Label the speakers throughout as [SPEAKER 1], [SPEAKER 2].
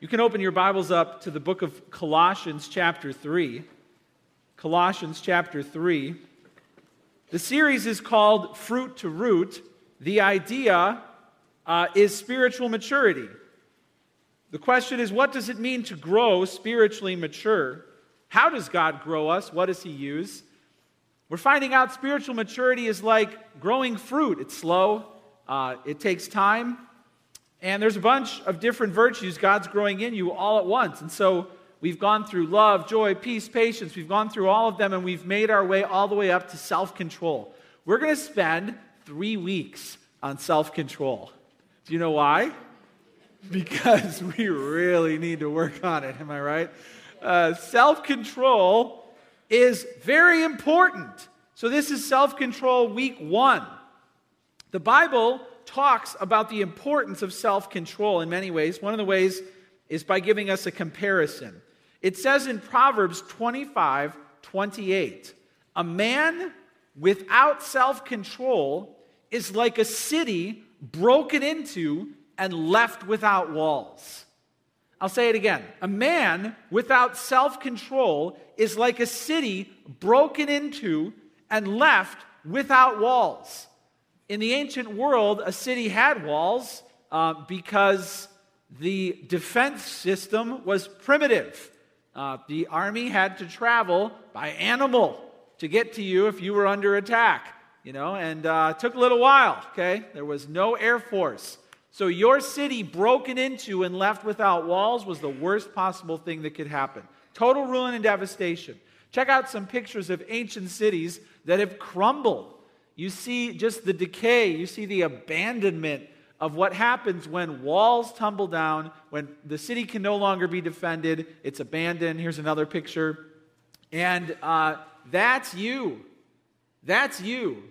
[SPEAKER 1] You can open your Bibles up to the book of Colossians, chapter 3. Colossians, chapter 3. The series is called Fruit to Root. The idea uh, is spiritual maturity. The question is, what does it mean to grow spiritually mature? How does God grow us? What does He use? We're finding out spiritual maturity is like growing fruit. It's slow, uh, it takes time, and there's a bunch of different virtues God's growing in you all at once. And so we've gone through love, joy, peace, patience. We've gone through all of them, and we've made our way all the way up to self control. We're going to spend three weeks on self control. Do you know why? Because we really need to work on it. Am I right? Uh, self control is very important. So, this is self control week one. The Bible talks about the importance of self control in many ways. One of the ways is by giving us a comparison. It says in Proverbs 25 28, a man without self control is like a city broken into and left without walls. I'll say it again. A man without self control is like a city broken into and left without walls. In the ancient world, a city had walls uh, because the defense system was primitive. Uh, the army had to travel by animal to get to you if you were under attack, you know, and uh, took a little while, okay? There was no air force. So, your city broken into and left without walls was the worst possible thing that could happen. Total ruin and devastation. Check out some pictures of ancient cities that have crumbled. You see just the decay, you see the abandonment of what happens when walls tumble down, when the city can no longer be defended, it's abandoned. Here's another picture. And uh, that's you. That's you.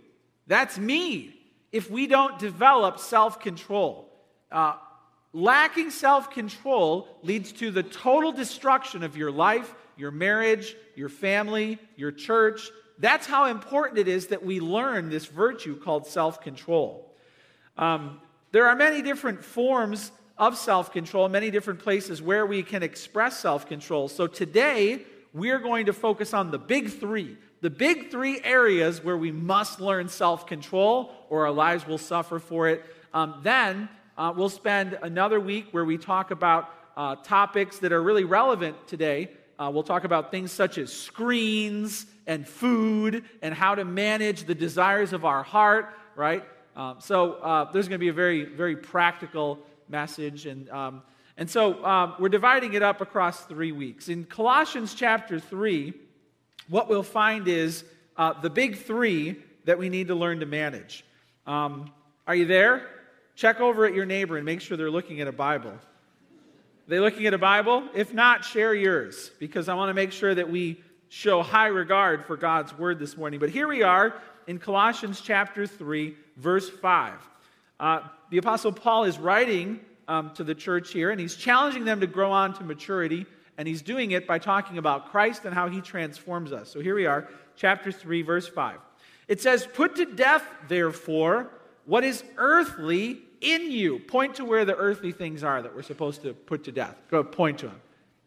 [SPEAKER 1] That's me. If we don't develop self control, uh, lacking self control leads to the total destruction of your life, your marriage, your family, your church. That's how important it is that we learn this virtue called self control. Um, there are many different forms of self control, many different places where we can express self control. So today, we're going to focus on the big three. The big three areas where we must learn self control or our lives will suffer for it. Um, then uh, we'll spend another week where we talk about uh, topics that are really relevant today. Uh, we'll talk about things such as screens and food and how to manage the desires of our heart, right? Um, so uh, there's going to be a very, very practical message. And, um, and so um, we're dividing it up across three weeks. In Colossians chapter 3, what we'll find is uh, the big three that we need to learn to manage. Um, are you there? Check over at your neighbor and make sure they're looking at a Bible. They looking at a Bible? If not, share yours because I want to make sure that we show high regard for God's word this morning. But here we are in Colossians chapter 3, verse 5. Uh, the Apostle Paul is writing um, to the church here, and he's challenging them to grow on to maturity, and he's doing it by talking about Christ and how he transforms us. So here we are, chapter 3, verse 5. It says, Put to death, therefore, what is earthly in you. Point to where the earthly things are that we're supposed to put to death. Go point to them.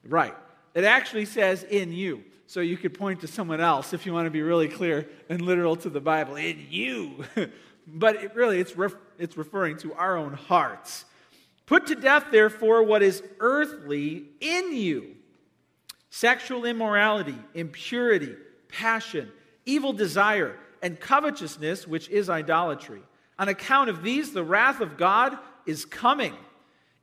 [SPEAKER 1] Right. It actually says in you. So you could point to someone else if you want to be really clear and literal to the Bible. In you. but it really, it's, ref- it's referring to our own hearts. Put to death, therefore, what is earthly in you sexual immorality, impurity, passion, evil desire, and covetousness, which is idolatry. On account of these, the wrath of God is coming.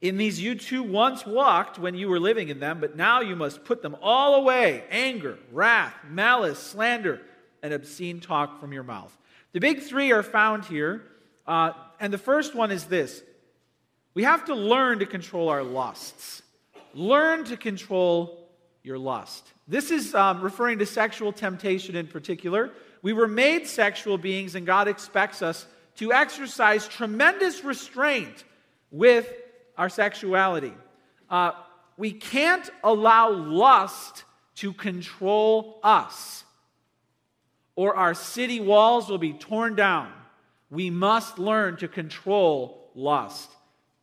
[SPEAKER 1] In these you too once walked when you were living in them, but now you must put them all away anger, wrath, malice, slander, and obscene talk from your mouth. The big three are found here. Uh, and the first one is this we have to learn to control our lusts. Learn to control your lust. This is um, referring to sexual temptation in particular. We were made sexual beings, and God expects us to exercise tremendous restraint with our sexuality. Uh, we can't allow lust to control us, or our city walls will be torn down. We must learn to control lust.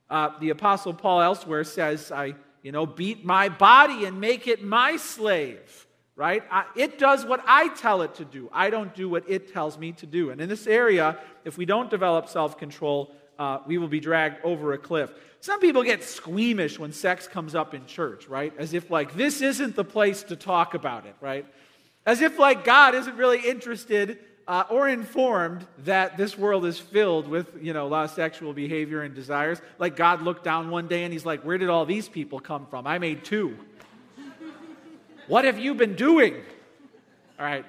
[SPEAKER 1] Uh, the Apostle Paul elsewhere says, I you know, beat my body and make it my slave, right? I, it does what I tell it to do. I don't do what it tells me to do. And in this area, if we don't develop self control, uh, we will be dragged over a cliff. Some people get squeamish when sex comes up in church, right? As if, like, this isn't the place to talk about it, right? As if, like, God isn't really interested uh, or informed that this world is filled with, you know, a lot of sexual behavior and desires. Like, God looked down one day and he's like, Where did all these people come from? I made two. What have you been doing? All right.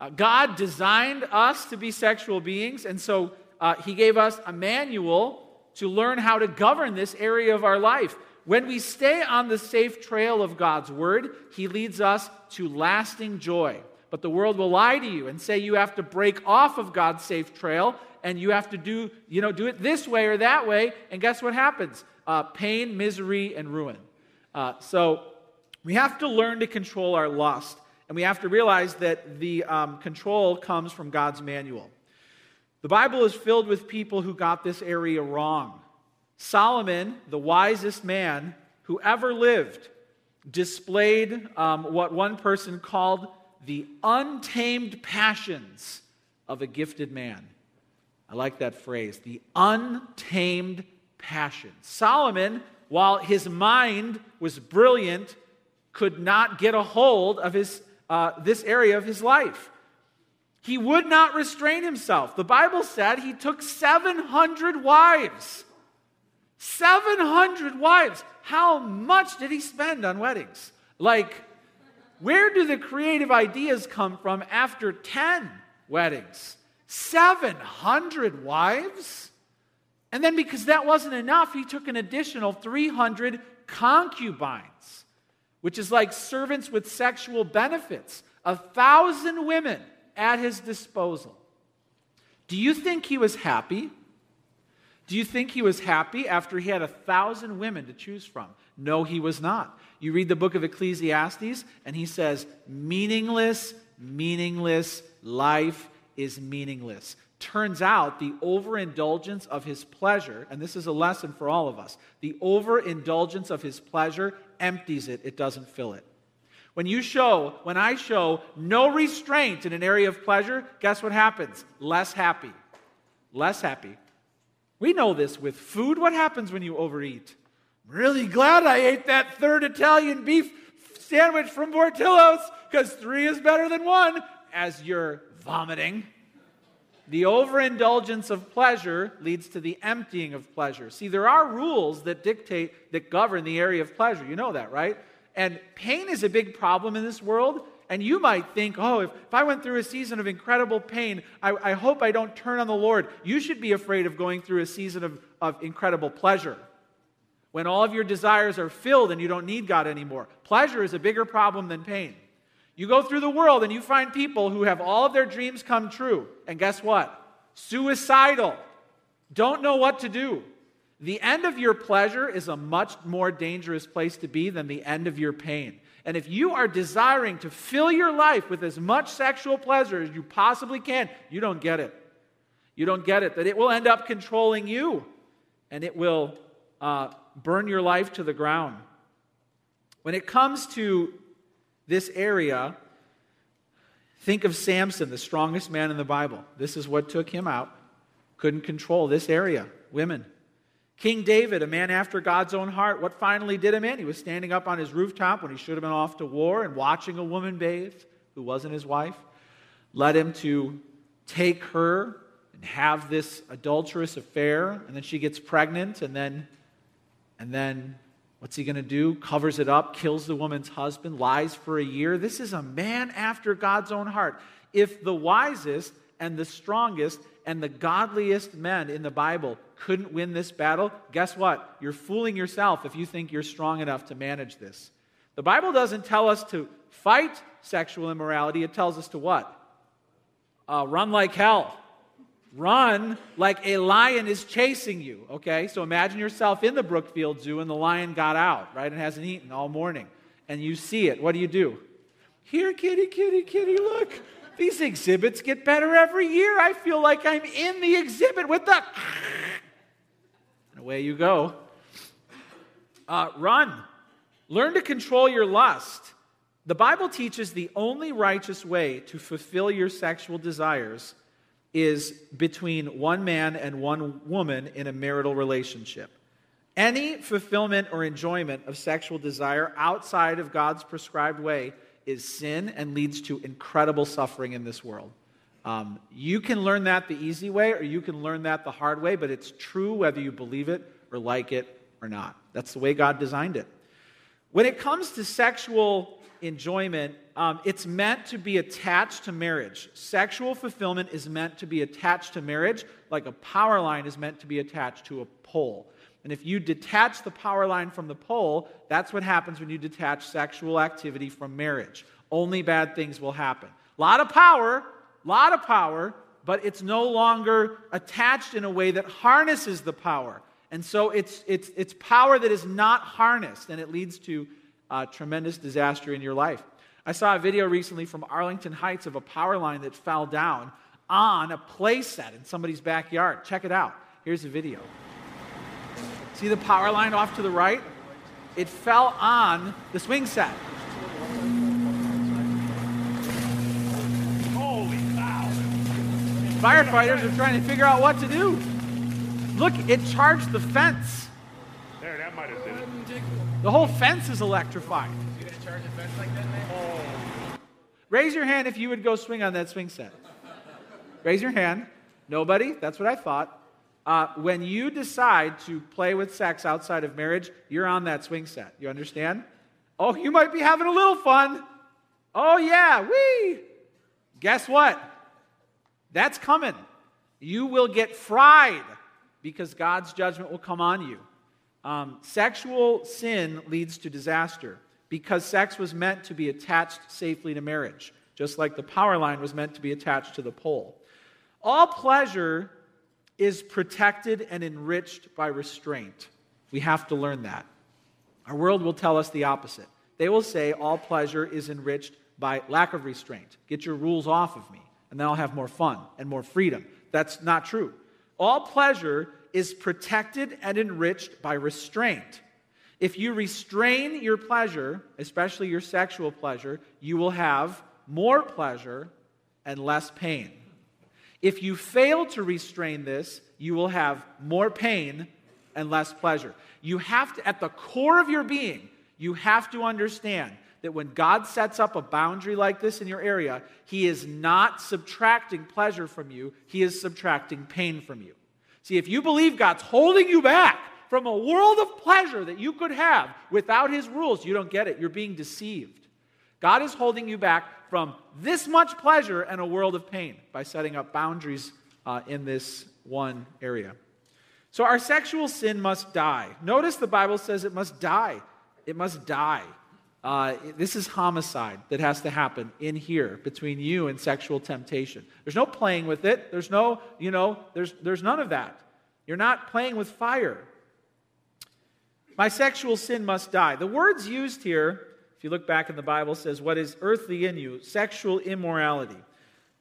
[SPEAKER 1] Uh, God designed us to be sexual beings, and so uh, he gave us a manual to learn how to govern this area of our life. When we stay on the safe trail of God's word, he leads us to lasting joy. But the world will lie to you and say you have to break off of God's safe trail and you have to do, you know, do it this way or that way. And guess what happens? Uh, pain, misery, and ruin. Uh, so we have to learn to control our lust. And we have to realize that the um, control comes from God's manual. The Bible is filled with people who got this area wrong. Solomon, the wisest man who ever lived, displayed um, what one person called the untamed passions of a gifted man. I like that phrase, the untamed passions. Solomon, while his mind was brilliant, could not get a hold of his, uh, this area of his life. He would not restrain himself. The Bible said he took 700 wives. 700 wives. How much did he spend on weddings? Like, where do the creative ideas come from after 10 weddings? 700 wives? And then, because that wasn't enough, he took an additional 300 concubines, which is like servants with sexual benefits. A thousand women at his disposal. Do you think he was happy? Do you think he was happy after he had a thousand women to choose from? No, he was not. You read the book of Ecclesiastes, and he says, meaningless, meaningless life is meaningless. Turns out the overindulgence of his pleasure, and this is a lesson for all of us, the overindulgence of his pleasure empties it, it doesn't fill it. When you show, when I show no restraint in an area of pleasure, guess what happens? Less happy. Less happy. We know this with food. What happens when you overeat? I'm really glad I ate that third Italian beef sandwich from Portillo's because three is better than one as you're vomiting. The overindulgence of pleasure leads to the emptying of pleasure. See, there are rules that dictate, that govern the area of pleasure. You know that, right? And pain is a big problem in this world. And you might think, oh, if, if I went through a season of incredible pain, I, I hope I don't turn on the Lord. You should be afraid of going through a season of, of incredible pleasure when all of your desires are filled and you don't need God anymore. Pleasure is a bigger problem than pain. You go through the world and you find people who have all of their dreams come true. And guess what? Suicidal. Don't know what to do. The end of your pleasure is a much more dangerous place to be than the end of your pain. And if you are desiring to fill your life with as much sexual pleasure as you possibly can, you don't get it. You don't get it. That it will end up controlling you and it will uh, burn your life to the ground. When it comes to this area, think of Samson, the strongest man in the Bible. This is what took him out. Couldn't control this area, women. King David, a man after God's own heart, what finally did him in? He was standing up on his rooftop when he should have been off to war and watching a woman bathe who wasn't his wife. Led him to take her and have this adulterous affair, and then she gets pregnant, and then and then what's he going to do? Covers it up, kills the woman's husband, lies for a year. This is a man after God's own heart. If the wisest and the strongest and the godliest men in the Bible couldn't win this battle, guess what? You're fooling yourself if you think you're strong enough to manage this. The Bible doesn't tell us to fight sexual immorality, it tells us to what? Uh, run like hell. Run like a lion is chasing you, okay? So imagine yourself in the Brookfield Zoo and the lion got out, right, and hasn't eaten all morning. And you see it. What do you do? Here, kitty, kitty, kitty, look. These exhibits get better every year. I feel like I'm in the exhibit with the. And away you go. Uh, run. Learn to control your lust. The Bible teaches the only righteous way to fulfill your sexual desires is between one man and one woman in a marital relationship. Any fulfillment or enjoyment of sexual desire outside of God's prescribed way is sin and leads to incredible suffering in this world. Um, you can learn that the easy way or you can learn that the hard way, but it's true whether you believe it or like it or not. That's the way God designed it. When it comes to sexual enjoyment, um, it's meant to be attached to marriage. Sexual fulfillment is meant to be attached to marriage, like a power line is meant to be attached to a pole. And if you detach the power line from the pole, that's what happens when you detach sexual activity from marriage. Only bad things will happen. A lot of power, a lot of power, but it's no longer attached in a way that harnesses the power. And so it's, it's, it's power that is not harnessed, and it leads to uh, tremendous disaster in your life. I saw a video recently from Arlington Heights of a power line that fell down on a play set in somebody's backyard. Check it out. Here's the video. See the power line off to the right? It fell on the swing set.
[SPEAKER 2] Holy cow.
[SPEAKER 1] Firefighters are trying to figure out what to do. Look, it charged the fence.
[SPEAKER 2] There, that might have.
[SPEAKER 1] The whole fence is electrified.
[SPEAKER 3] You gonna charge a fence like that, man? Oh.
[SPEAKER 1] Raise your hand if you would go swing on that swing set. Raise your hand. Nobody? That's what I thought. Uh, when you decide to play with sex outside of marriage, you're on that swing set. You understand? Oh, you might be having a little fun. Oh, yeah, wee. Guess what? That's coming. You will get fried because God's judgment will come on you. Um, sexual sin leads to disaster because sex was meant to be attached safely to marriage, just like the power line was meant to be attached to the pole. All pleasure is protected and enriched by restraint. We have to learn that. Our world will tell us the opposite. They will say all pleasure is enriched by lack of restraint. Get your rules off of me, and then I'll have more fun and more freedom. That's not true. All pleasure is protected and enriched by restraint. If you restrain your pleasure, especially your sexual pleasure, you will have more pleasure and less pain. If you fail to restrain this, you will have more pain and less pleasure. You have to, at the core of your being, you have to understand that when God sets up a boundary like this in your area, He is not subtracting pleasure from you, He is subtracting pain from you. See, if you believe God's holding you back from a world of pleasure that you could have without His rules, you don't get it. You're being deceived. God is holding you back from this much pleasure and a world of pain by setting up boundaries uh, in this one area. So our sexual sin must die. Notice the Bible says it must die. It must die. Uh, this is homicide that has to happen in here between you and sexual temptation. There's no playing with it. There's no, you know, there's, there's none of that. You're not playing with fire. My sexual sin must die. The words used here if you look back in the Bible, says, What is earthly in you? Sexual immorality.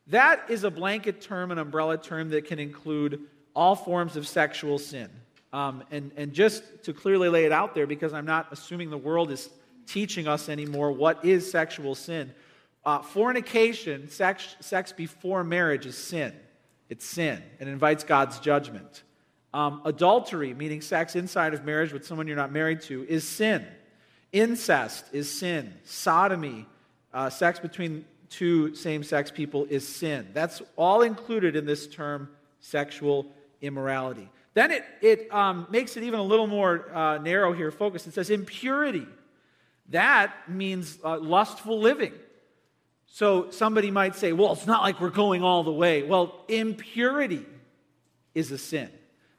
[SPEAKER 1] That is a blanket term, an umbrella term that can include all forms of sexual sin. Um, and, and just to clearly lay it out there, because I'm not assuming the world is teaching us anymore what is sexual sin. Uh, fornication, sex, sex before marriage, is sin. It's sin and invites God's judgment. Um, adultery, meaning sex inside of marriage with someone you're not married to, is sin. Incest is sin. Sodomy, uh, sex between two same sex people, is sin. That's all included in this term sexual immorality. Then it, it um, makes it even a little more uh, narrow here, focused. It says impurity. That means uh, lustful living. So somebody might say, well, it's not like we're going all the way. Well, impurity is a sin,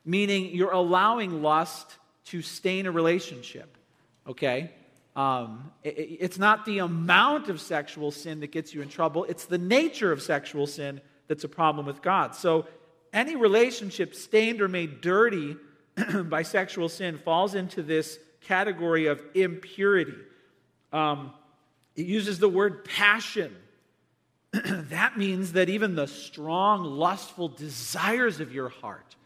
[SPEAKER 1] meaning you're allowing lust to stain a relationship. Okay? Um, it, it's not the amount of sexual sin that gets you in trouble, it's the nature of sexual sin that's a problem with God. So, any relationship stained or made dirty by sexual sin falls into this category of impurity. Um, it uses the word passion. that means that even the strong, lustful desires of your heart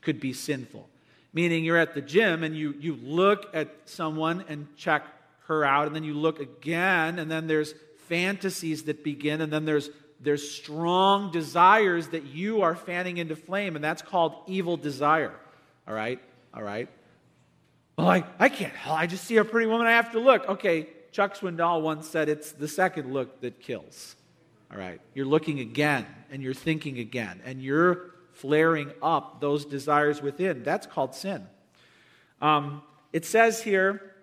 [SPEAKER 1] could be sinful. Meaning, you're at the gym and you, you look at someone and check her out, and then you look again, and then there's fantasies that begin, and then there's there's strong desires that you are fanning into flame, and that's called evil desire. All right? All right? Well, I, I can't. I just see a pretty woman, I have to look. Okay, Chuck Swindoll once said it's the second look that kills. All right? You're looking again, and you're thinking again, and you're flaring up those desires within. That's called sin. Um, it says here,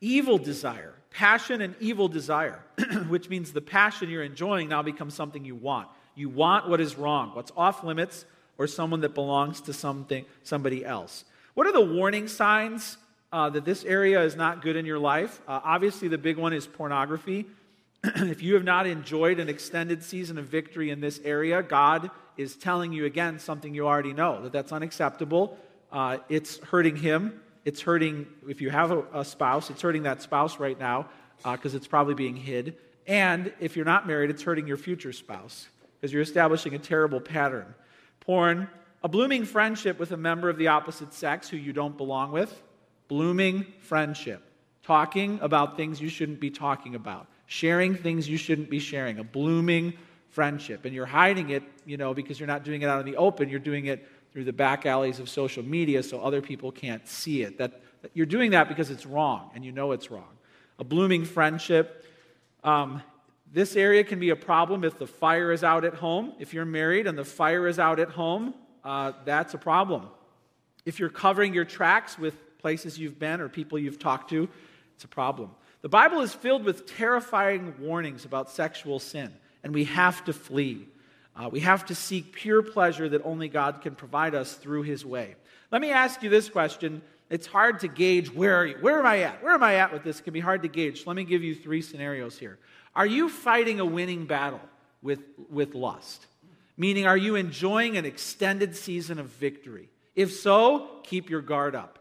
[SPEAKER 1] evil desire passion and evil desire, which means the passion you're enjoying now becomes something you want. You want what is wrong, what's off limits, or someone that belongs to something, somebody else. What are the warning signs uh, that this area is not good in your life? Uh, obviously, the big one is pornography. if you have not enjoyed an extended season of victory in this area, God is telling you again something you already know that that's unacceptable. Uh, it's hurting Him, it's hurting, if you have a, a spouse, it's hurting that spouse right now because uh, it's probably being hid. And if you're not married, it's hurting your future spouse because you're establishing a terrible pattern. Porn, a blooming friendship with a member of the opposite sex who you don't belong with. Blooming friendship. Talking about things you shouldn't be talking about. Sharing things you shouldn't be sharing. A blooming friendship. And you're hiding it, you know, because you're not doing it out in the open. You're doing it through the back alleys of social media so other people can't see it. That, that you're doing that because it's wrong and you know it's wrong. A blooming friendship. Um, this area can be a problem if the fire is out at home. If you're married and the fire is out at home, uh, that's a problem. If you're covering your tracks with places you've been or people you've talked to, it's a problem. The Bible is filled with terrifying warnings about sexual sin, and we have to flee. Uh, we have to seek pure pleasure that only God can provide us through His way. Let me ask you this question. It's hard to gauge where are you? Where am I at? Where am I at with this? It can be hard to gauge. Let me give you three scenarios here. Are you fighting a winning battle with, with lust? Meaning, are you enjoying an extended season of victory? If so, keep your guard up.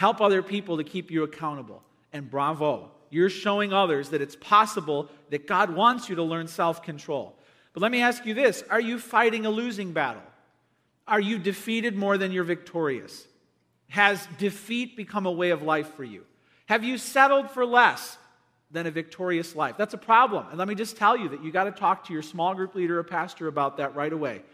[SPEAKER 1] Help other people to keep you accountable. And bravo, you're showing others that it's possible that God wants you to learn self control. But let me ask you this Are you fighting a losing battle? Are you defeated more than you're victorious? Has defeat become a way of life for you? Have you settled for less than a victorious life? That's a problem. And let me just tell you that you got to talk to your small group leader or pastor about that right away.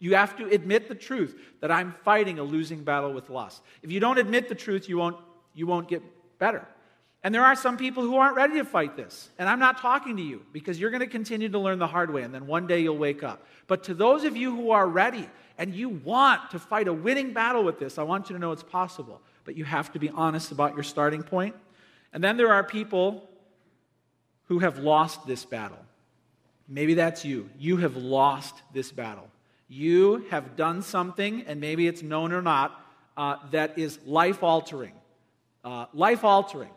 [SPEAKER 1] You have to admit the truth that I'm fighting a losing battle with lust. If you don't admit the truth, you won't, you won't get better. And there are some people who aren't ready to fight this. And I'm not talking to you because you're going to continue to learn the hard way and then one day you'll wake up. But to those of you who are ready and you want to fight a winning battle with this, I want you to know it's possible. But you have to be honest about your starting point. And then there are people who have lost this battle. Maybe that's you. You have lost this battle. You have done something, and maybe it's known or not, uh, that is life altering. Uh, life altering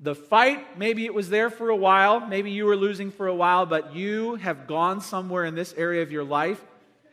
[SPEAKER 1] the fight, maybe it was there for a while, maybe you were losing for a while, but you have gone somewhere in this area of your life.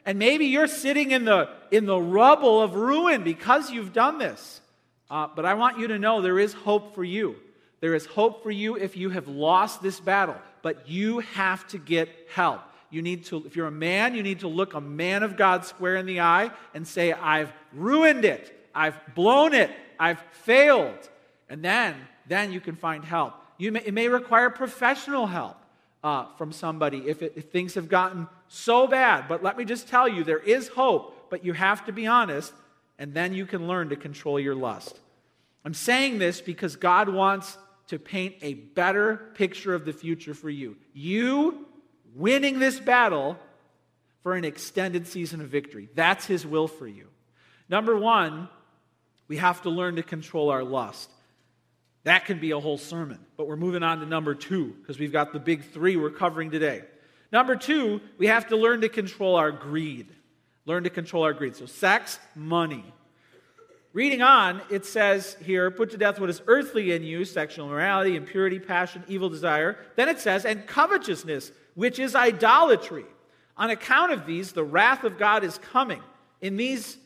[SPEAKER 1] And maybe you're sitting in the, in the rubble of ruin because you've done this. Uh, but I want you to know there is hope for you. There is hope for you if you have lost this battle, but you have to get help. You need to, if you're a man, you need to look a man of God square in the eye and say, I've ruined it. I've blown it. I've failed. And then then you can find help. You may, it may require professional help uh, from somebody if, it, if things have gotten so bad. But let me just tell you, there is hope, but you have to be honest, and then you can learn to control your lust. I'm saying this because God wants to paint a better picture of the future for you. You winning this battle for an extended season of victory. That's His will for you. Number one, we have to learn to control our lust. That can be a whole sermon. But we're moving on to number two because we've got the big three we're covering today. Number two, we have to learn to control our greed. Learn to control our greed. So, sex, money. Reading on, it says here, put to death what is earthly in you sexual immorality, impurity, passion, evil desire. Then it says, and covetousness, which is idolatry. On account of these, the wrath of God is coming. In these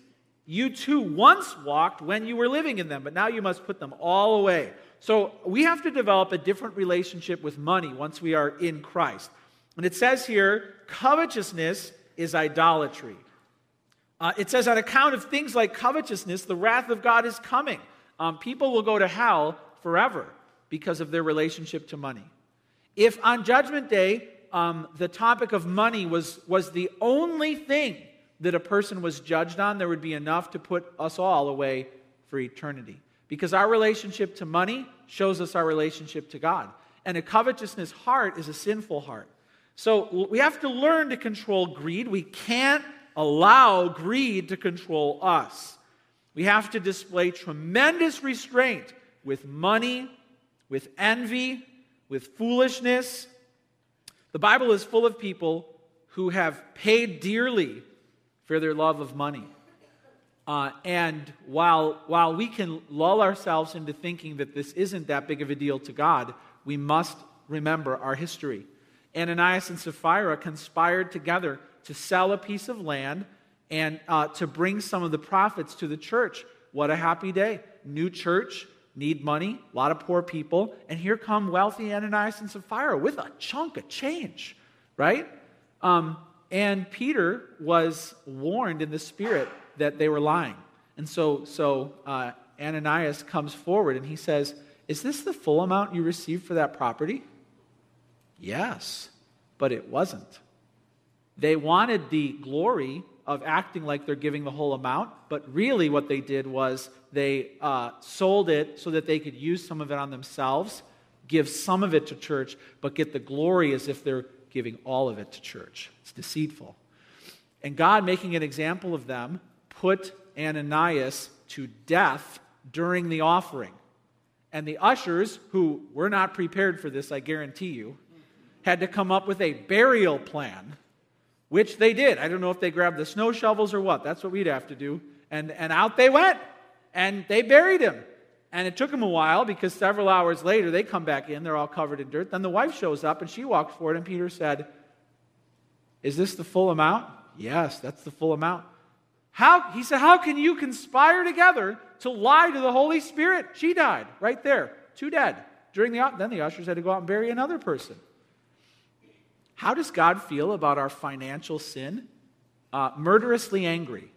[SPEAKER 1] you too once walked when you were living in them, but now you must put them all away. So we have to develop a different relationship with money once we are in Christ. And it says here, covetousness is idolatry. Uh, it says, on account of things like covetousness, the wrath of God is coming. Um, people will go to hell forever. because of their relationship to money. If on Judgment Day, um, the topic of money was, was the only thing that a person was judged on, there would be enough to put us all away for eternity. Because our relationship to money shows us our relationship to God. And a covetousness heart is a sinful heart. So we have to learn to control greed. We can't allow greed to control us. We have to display tremendous restraint with money, with envy, with foolishness. The Bible is full of people who have paid dearly for their love of money. Uh, and while, while we can lull ourselves into thinking that this isn't that big of a deal to God, we must remember our history. Ananias and Sapphira conspired together to sell a piece of land and uh, to bring some of the profits to the church. What a happy day. New church, need money, a lot of poor people, and here come wealthy Ananias and Sapphira with a chunk of change, right? Um, and Peter was warned in the spirit that they were lying. And so, so uh, Ananias comes forward and he says, Is this the full amount you received for that property? Yes, but it wasn't. They wanted the glory of acting like they're giving the whole amount, but really what they did was they uh, sold it so that they could use some of it on themselves, give some of it to church, but get the glory as if they're giving all of it to church. It's deceitful. And God, making an example of them, put Ananias to death during the offering. And the ushers, who were not prepared for this, I guarantee you, had to come up with a burial plan, which they did. I don't know if they grabbed the snow shovels or what. That's what we'd have to do. And, and out they went. And they buried him. And it took them a while because several hours later they come back in. They're all covered in dirt. Then the wife shows up and she walks forward, and Peter said, Is this the full amount? Yes, that's the full amount. How, he said, How can you conspire together to lie to the Holy Spirit? She died right there, two dead. During the, then the ushers had to go out and bury another person. How does God feel about our financial sin? Uh, murderously angry.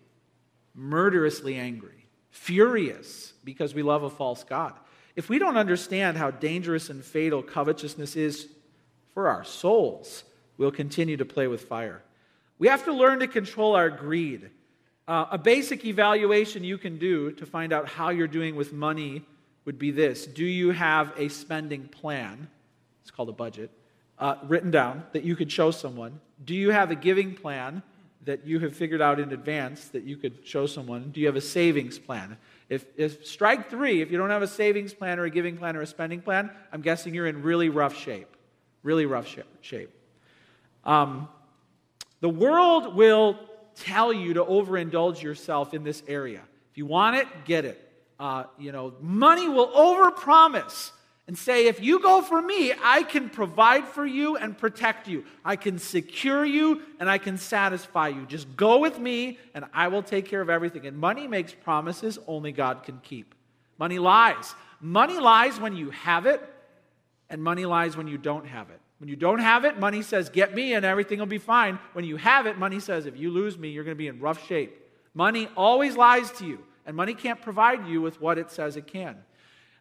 [SPEAKER 1] Murderously angry. Furious because we love a false God. If we don't understand how dangerous and fatal covetousness is for our souls, we'll continue to play with fire. We have to learn to control our greed. Uh, a basic evaluation you can do to find out how you're doing with money would be this Do you have a spending plan? It's called a budget, uh, written down that you could show someone. Do you have a giving plan that you have figured out in advance that you could show someone? Do you have a savings plan? If, if strike three, if you don't have a savings plan or a giving plan or a spending plan, I'm guessing you're in really rough shape. Really rough shape. Um, the world will tell you to overindulge yourself in this area. If you want it, get it. Uh, you know, money will overpromise and say, if you go for me, I can provide for you and protect you. I can secure you and I can satisfy you. Just go with me and I will take care of everything. And money makes promises only God can keep. Money lies. Money lies when you have it, and money lies when you don't have it. When you don't have it, money says, Get me and everything will be fine. When you have it, money says, If you lose me, you're going to be in rough shape. Money always lies to you, and money can't provide you with what it says it can.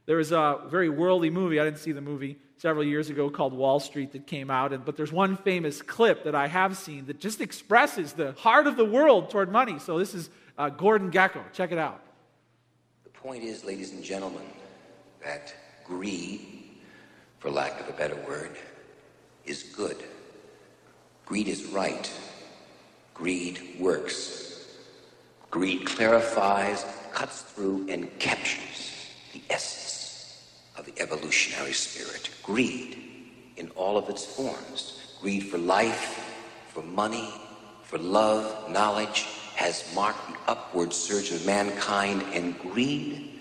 [SPEAKER 1] There was a very worldly movie, I didn't see the movie several years ago called Wall Street that came out, but there's one famous clip that I have seen that just expresses the heart of the world toward money. So this is uh, Gordon Gekko. Check it out.
[SPEAKER 4] The point is, ladies and gentlemen, that greed, for lack of a better word, is good. Greed is right. Greed works. Greed clarifies, cuts through, and captures the evolutionary spirit. Greed in all of its forms. Greed for life, for money, for love, knowledge, has marked the upward surge of mankind, and greed,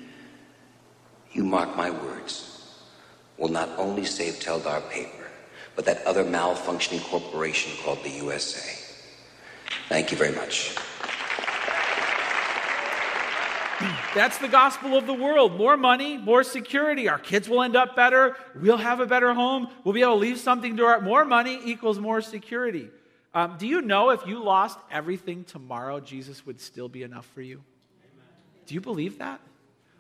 [SPEAKER 4] you mark my words, will not only save Teldar paper, but that other malfunctioning corporation called the USA. Thank you very much.
[SPEAKER 1] That's the gospel of the world. More money, more security. Our kids will end up better. We'll have a better home. We'll be able to leave something to our. More money equals more security. Um, do you know if you lost everything tomorrow, Jesus would still be enough for you? Do you believe that?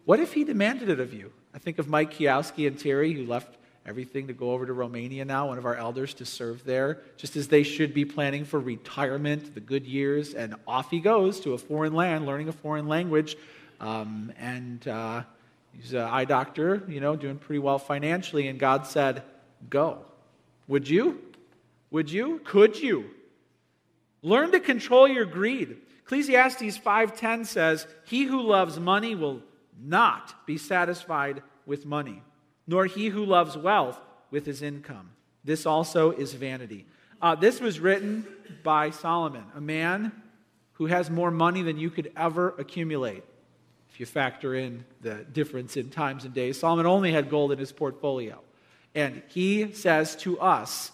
[SPEAKER 1] What if he demanded it of you? I think of Mike Kiowski and Terry, who left everything to go over to Romania now, one of our elders to serve there, just as they should be planning for retirement, the good years, and off he goes to a foreign land, learning a foreign language. Um, and uh, he's an eye doctor, you know, doing pretty well financially. And God said, Go. Would you? Would you? Could you? Learn to control your greed. Ecclesiastes 5:10 says, "He who loves money will not be satisfied with money, nor he who loves wealth with his income. This also is vanity." Uh, this was written by Solomon, a man who has more money than you could ever accumulate. If you factor in the difference in times and days, Solomon only had gold in his portfolio. And he says to us,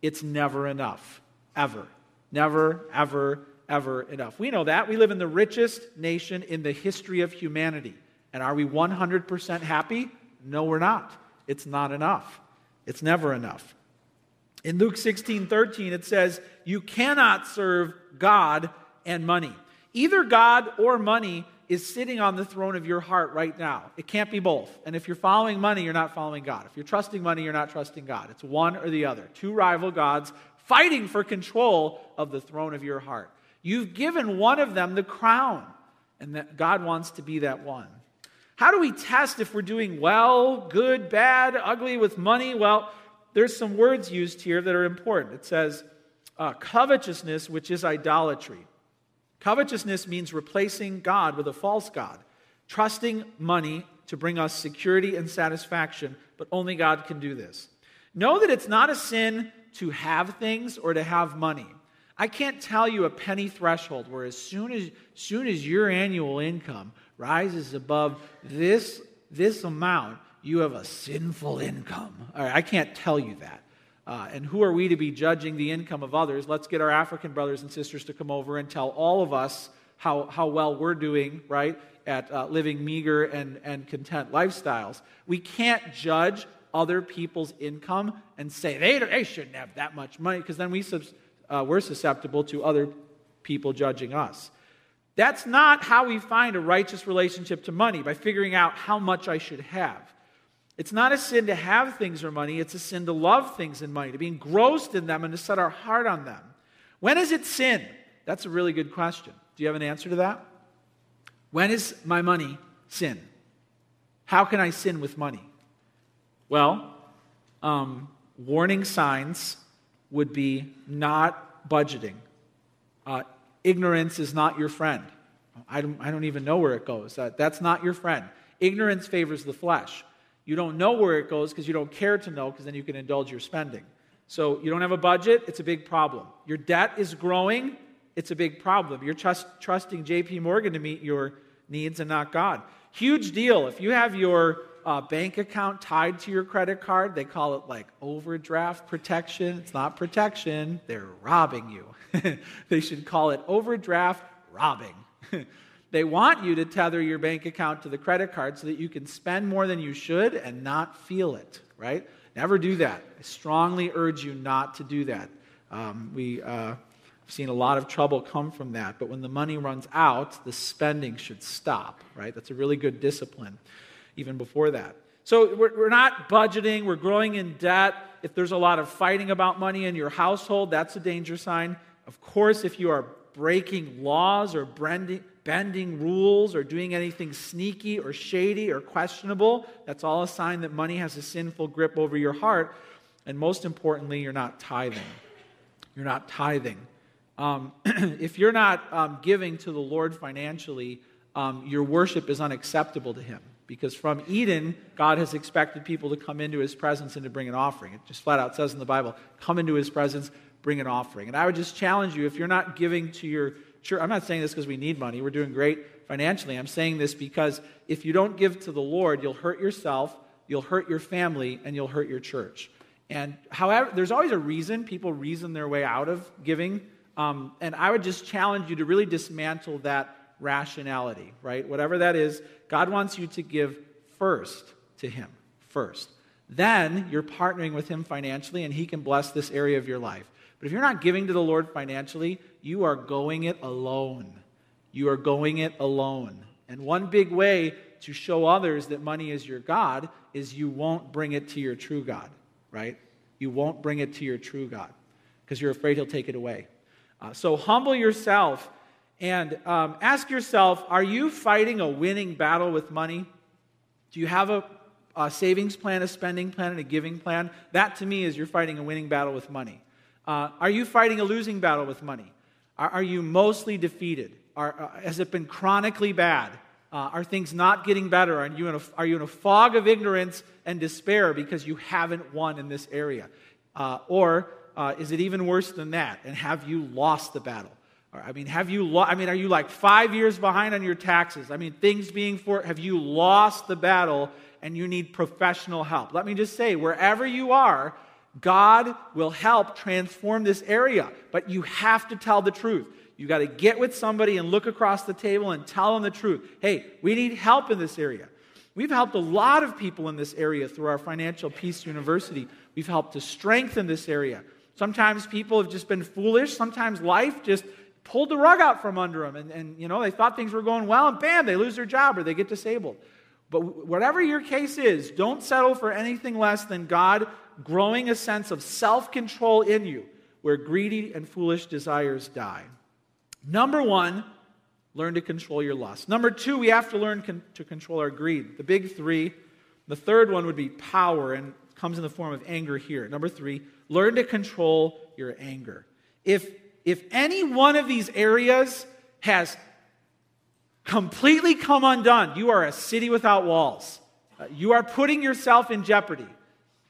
[SPEAKER 1] it's never enough, ever. Never, ever, ever enough. We know that. We live in the richest nation in the history of humanity. And are we 100% happy? No, we're not. It's not enough. It's never enough. In Luke 16 13, it says, You cannot serve God and money. Either God or money is sitting on the throne of your heart right now. It can't be both. And if you're following money, you're not following God. If you're trusting money, you're not trusting God. It's one or the other. Two rival gods fighting for control of the throne of your heart. You've given one of them the crown, and that God wants to be that one. How do we test if we're doing well, good, bad, ugly with money? Well, there's some words used here that are important. It says, uh, covetousness, which is idolatry. Covetousness means replacing God with a false God, trusting money to bring us security and satisfaction, but only God can do this. Know that it's not a sin to have things or to have money. I can't tell you a penny threshold where as soon as, soon as your annual income rises above this, this amount, you have a sinful income. All right, I can't tell you that. Uh, and who are we to be judging the income of others? Let's get our African brothers and sisters to come over and tell all of us how, how well we're doing, right, at uh, living meager and, and content lifestyles. We can't judge other people's income and say they, they shouldn't have that much money because then we, uh, we're susceptible to other people judging us. That's not how we find a righteous relationship to money, by figuring out how much I should have. It's not a sin to have things or money, it's a sin to love things and money, to be engrossed in them and to set our heart on them. When is it sin? That's a really good question. Do you have an answer to that? When is my money sin? How can I sin with money? Well, um, warning signs would be not budgeting. Uh, ignorance is not your friend. I don't, I don't even know where it goes. That, that's not your friend. Ignorance favors the flesh. You don't know where it goes because you don't care to know because then you can indulge your spending. So you don't have a budget, it's a big problem. Your debt is growing, it's a big problem. You're trust, trusting JP Morgan to meet your needs and not God. Huge deal. If you have your uh, bank account tied to your credit card, they call it like overdraft protection. It's not protection, they're robbing you. they should call it overdraft robbing. They want you to tether your bank account to the credit card so that you can spend more than you should and not feel it, right? Never do that. I strongly urge you not to do that. Um, we, uh, have seen a lot of trouble come from that, but when the money runs out, the spending should stop, right? That's a really good discipline, even before that. So we're, we're not budgeting, we're growing in debt. If there's a lot of fighting about money in your household, that's a danger sign. Of course, if you are breaking laws or bending, rules or doing anything sneaky or shady or questionable, that's all a sign that money has a sinful grip over your heart. And most importantly, you're not tithing. You're not tithing. Um, if you're not um, giving to the Lord financially, um, your worship is unacceptable to Him. Because from Eden, God has expected people to come into His presence and to bring an offering. It just flat out says in the Bible, come into His presence, bring an offering. And I would just challenge you if you're not giving to your Sure, I'm not saying this because we need money. We're doing great financially. I'm saying this because if you don't give to the Lord, you'll hurt yourself, you'll hurt your family, and you'll hurt your church. And however, there's always a reason. People reason their way out of giving. Um, and I would just challenge you to really dismantle that rationality, right? Whatever that is, God wants you to give first to Him, first. Then you're partnering with Him financially, and He can bless this area of your life. But if you're not giving to the Lord financially, you are going it alone. You are going it alone. And one big way to show others that money is your God is you won't bring it to your true God, right? You won't bring it to your true God because you're afraid he'll take it away. Uh, so humble yourself and um, ask yourself are you fighting a winning battle with money? Do you have a, a, savings plan, a spending plan, and a giving plan? That to me is you're fighting a winning battle with money. Uh, are you fighting a losing battle with money? Are, are you mostly defeated? Are, uh, has it been chronically bad? Uh, are things not getting better? Are you, in a, are you in a fog of ignorance and despair because you haven't won in this area? Uh, or uh, is it even worse than that? And have you lost the battle? I mean, have you? Lo- I mean, are you like five years behind on your taxes? I mean, things being for. Have you lost the battle and you need professional help? Let me just say, wherever you are, God will help transform this area, but you have to tell the truth. You got to get with somebody and look across the table and tell them the truth. Hey, we need help in this area. We've helped a lot of people in this area through our Financial Peace University. We've helped to strengthen this area. Sometimes people have just been foolish. Sometimes life just pulled the rug out from under them. And, and, you know, they thought things were going well, and bam, they lose their job or they get disabled. But whatever your case is, don't settle for anything less than God growing a sense of self control in you where greedy and foolish desires die. Number one, learn to control your lust. Number two, we have to learn con- to control our greed. The big three. The third one would be power and comes in the form of anger here. Number three, learn to control your anger. If, if any one of these areas has completely come undone, you are a city without walls. Uh, you are putting yourself in jeopardy.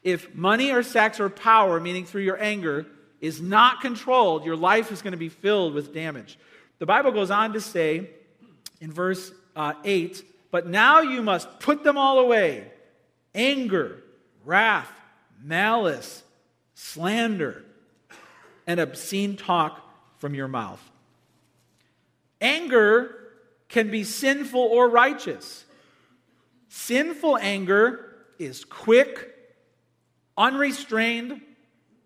[SPEAKER 1] If money or sex or power, meaning through your anger, is not controlled, your life is going to be filled with damage. The Bible goes on to say in verse uh, 8, but now you must put them all away anger, wrath, malice, slander, and obscene talk from your mouth. Anger can be sinful or righteous. Sinful anger is quick, unrestrained,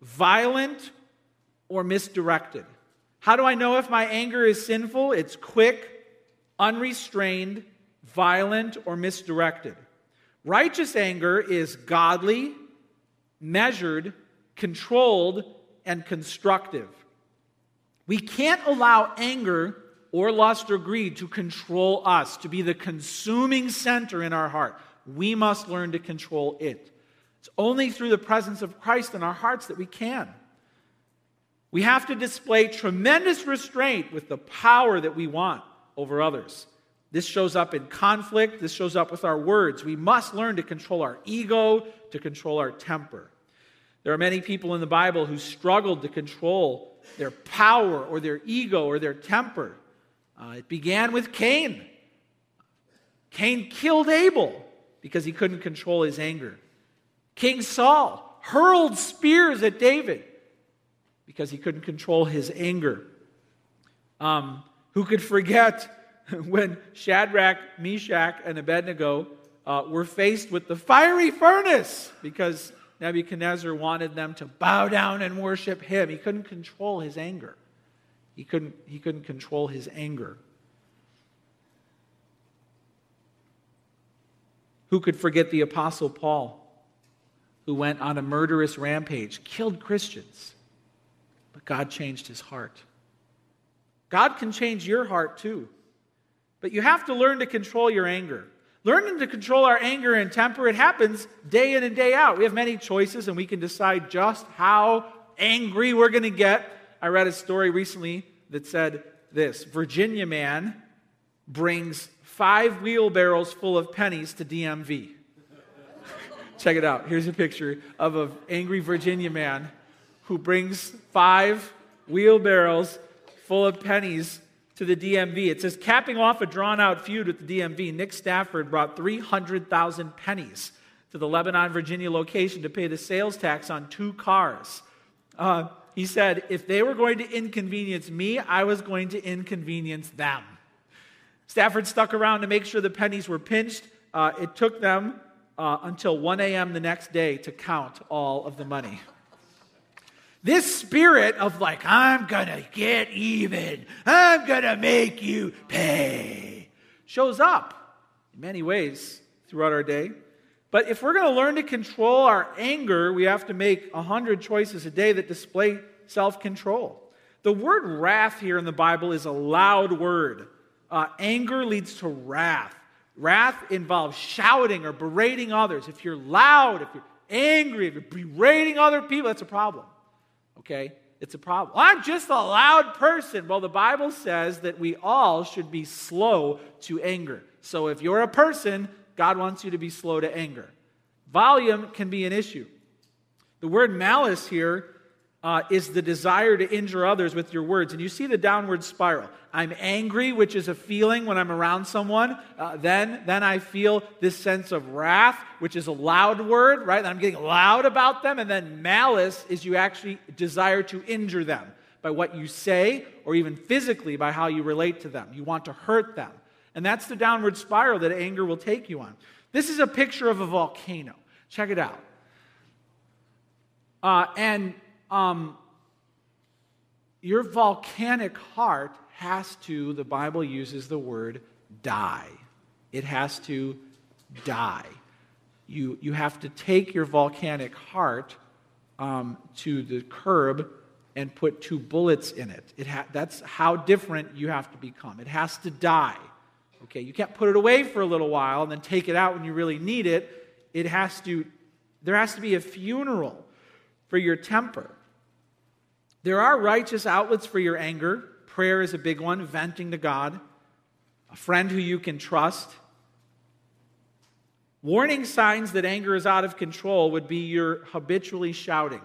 [SPEAKER 1] violent, or misdirected. How do I know if my anger is sinful? It's quick, unrestrained, violent, or misdirected. Righteous anger is godly, measured, controlled, and constructive. We can't allow anger or lust or greed to control us, to be the consuming center in our heart. We must learn to control it. It's only through the presence of Christ in our hearts that we can. We have to display tremendous restraint with the power that we want over others. This shows up in conflict, this shows up with our words. We must learn to control our ego, to control our temper. There are many people in the Bible who struggled to control their power or their ego or their temper. Uh, it began with Cain. Cain killed Abel because he couldn't control his anger. King Saul hurled spears at David because he couldn't control his anger. Um, who could forget when Shadrach, Meshach, and Abednego uh, were faced with the fiery furnace because Nebuchadnezzar wanted them to bow down and worship him? He couldn't control his anger. He couldn't, he couldn't control his anger. Who could forget the Apostle Paul, who went on a murderous rampage, killed Christians? But God changed his heart. God can change your heart too. But you have to learn to control your anger. Learning to control our anger and temper, it happens day in and day out. We have many choices and we can decide just how angry we're going to get. I read a story recently that said this Virginia man brings five wheelbarrows full of pennies to DMV. Check it out. Here's a picture of an angry Virginia man who brings five wheelbarrows full of pennies to the DMV. It says, capping off a drawn out feud with the DMV, Nick Stafford brought 300,000 pennies to the Lebanon, Virginia location to pay the sales tax on two cars. Uh, he said, if they were going to inconvenience me, I was going to inconvenience them. Stafford stuck around to make sure the pennies were pinched. Uh, it took them uh, until 1 a.m. the next day to count all of the money. This spirit of like, I'm gonna get even, I'm gonna make you pay, shows up in many ways throughout our day. But if we're to learn to control our anger, we have to make a hundred choices a day that display self control. The word wrath here in the Bible is a loud word. Uh, anger leads to wrath. Wrath involves shouting or berating others. If you're loud, if you're angry, if you're berating other people, that's a problem. Okay? It's a problem. I'm just a loud person. Well, the Bible says that we all should be slow to anger. So if you're a person, God wants you to be slow to anger. Volume can be an issue. The word malice here uh, is the desire to injure others with your words. And you see the downward spiral. I'm angry, which is a feeling when I'm around someone. Uh, then, then I feel this sense of wrath, which is a loud word, right? I'm getting loud about them. And then malice is you actually desire to injure them by what you say or even physically by how you relate to them. You want to hurt them. And that's the downward spiral that anger will take you on. This is a picture of a volcano. Check it out. Uh, and um, your volcanic heart has to, the Bible uses the word die. It has to die. You, you have to take your volcanic heart um, to the curb and put two bullets in it. it ha- that's how different you have to become. It has to die. Okay, you can't put it away for a little while and then take it out when you really need it. It has to, there has to be a funeral for your temper. There are righteous outlets for your anger. Prayer is a big one, venting to God, a friend who you can trust. Warning signs that anger is out of control would be you're habitually shouting.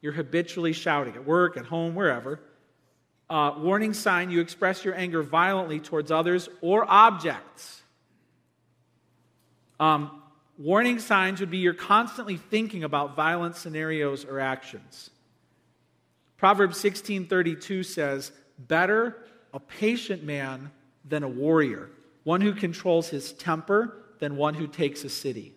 [SPEAKER 1] You're habitually shouting at work, at home, wherever. Uh, warning sign you express your anger violently towards others or objects. Um, warning signs would be you're constantly thinking about violent scenarios or actions. Proverbs 16:32 says, "Better a patient man than a warrior, one who controls his temper than one who takes a city."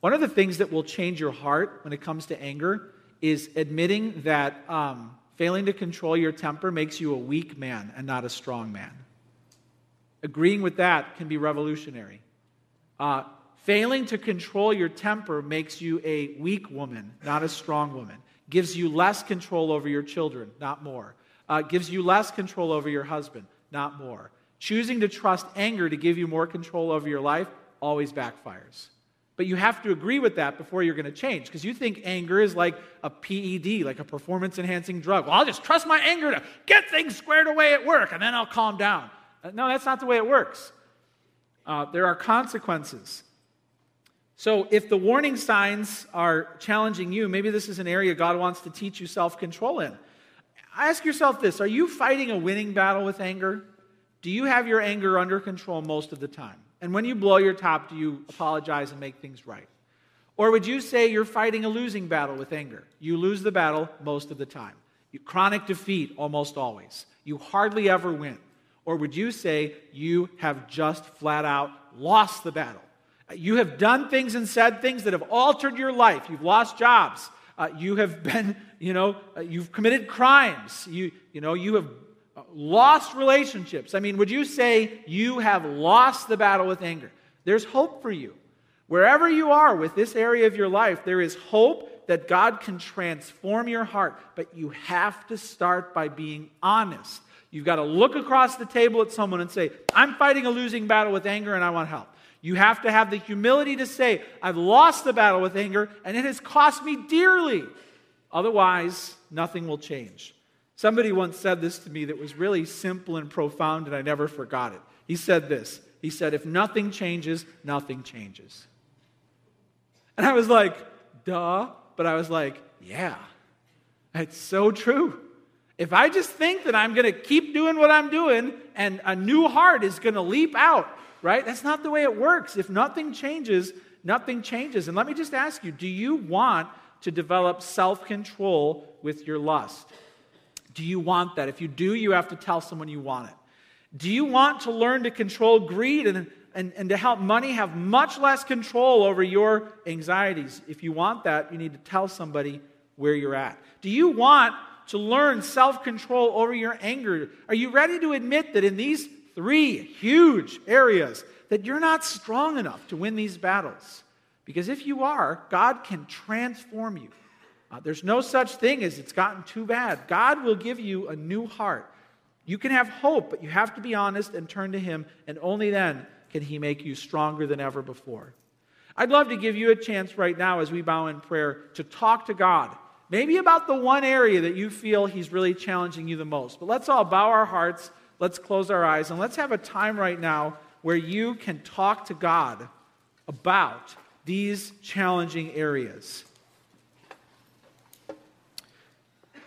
[SPEAKER 1] One of the things that will change your heart when it comes to anger is admitting that um, failing to control your temper makes you a weak man and not a strong man. Agreeing with that can be revolutionary. Uh, failing to control your temper makes you a weak woman, not a strong woman gives you less control over your children, not more. Uh, gives you less control over your husband, not more. Choosing to trust anger to give you more control over your life always backfires. But you have to agree with that before you're going to change because you think anger is like a PED, like a performance enhancing drug. Well, I'll just trust my anger to get things squared away at work and then I'll calm down. Uh, no, that's not the way it works. Uh, there are consequences. So, if the warning signs are challenging you, maybe this is an area God wants to teach you self control in. Ask yourself this Are you fighting a winning battle with anger? Do you have your anger under control most of the time? And when you blow your top, do you apologize and make things right? Or would you say you're fighting a losing battle with anger? You lose the battle most of the time. You, chronic defeat almost always. You hardly ever win. Or would you say you have just flat out lost the battle? You have done things and said things that have altered your life. You've lost jobs. Uh, you have been, you know, uh, you've committed crimes. You, you know, you have uh, lost relationships. I mean, would you say you have lost the battle with anger? There's hope for you. Wherever you are with this area of your life, there is hope that God can transform your heart. But you have to start by being honest. You've got to look across the table at someone and say, I'm fighting a losing battle with anger and I want help. You have to have the humility to say, I've lost the battle with anger and it has cost me dearly. Otherwise, nothing will change. Somebody once said this to me that was really simple and profound, and I never forgot it. He said this He said, If nothing changes, nothing changes. And I was like, duh. But I was like, yeah, it's so true. If I just think that I'm going to keep doing what I'm doing and a new heart is going to leap out, right? That's not the way it works. If nothing changes, nothing changes. And let me just ask you do you want to develop self control with your lust? Do you want that? If you do, you have to tell someone you want it. Do you want to learn to control greed and, and, and to help money have much less control over your anxieties? If you want that, you need to tell somebody where you're at. Do you want to learn self control over your anger? Are you ready to admit that in these three huge areas that you're not strong enough to win these battles. Because if you are, God can transform you. Uh, there's no such thing as it's gotten too bad. God will give you a new heart. You can have hope, but you have to be honest and turn to Him, and only then can He make you stronger than ever before. I'd love to give you a chance right now as we bow in prayer to talk to God. Maybe about the one area that you feel He's really challenging you the most. But let's all bow our hearts, let's close our eyes, and let's have a time right now where you can talk to God about these challenging areas.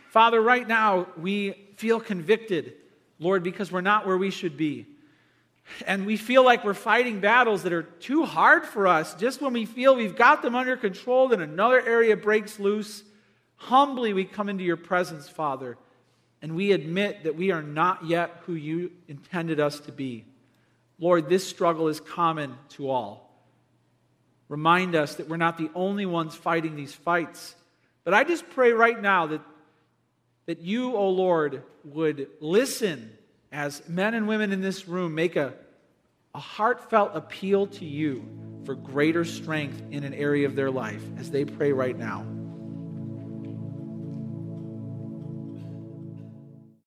[SPEAKER 1] Father, right now we feel convicted, Lord, because we're not where we should be. And we feel like we're fighting battles that are too hard for us. Just when we feel we've got them under control, then another area breaks loose. Humbly, we come into your presence, Father, and we admit that we are not yet who you intended us to be. Lord, this struggle is common to all. Remind us that we're not the only ones fighting these fights. But I just pray right now that, that you, O oh Lord, would listen as men and women in this room make a, a heartfelt appeal to you for greater strength in an area of their life as they pray right now.